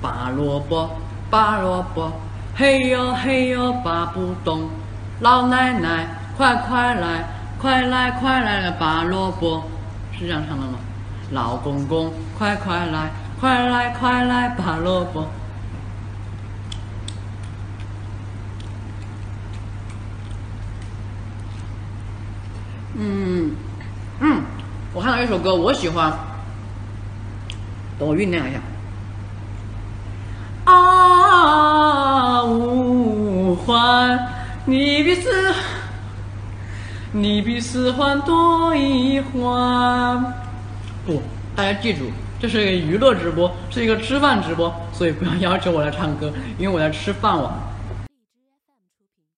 拔萝卜，拔萝卜，嘿呦嘿呦拔不动。老奶奶，快快来，快来快来拔萝卜，是这样唱的吗？老公公，快快来，快来快来拔萝卜。嗯嗯，我看到一首歌，我喜欢，等我酝酿一下。欢，你比四，你比四环多一环。不，大家记住，这是一个娱乐直播，是一个吃饭直播，所以不要要求我来唱歌，因为我在吃饭碗。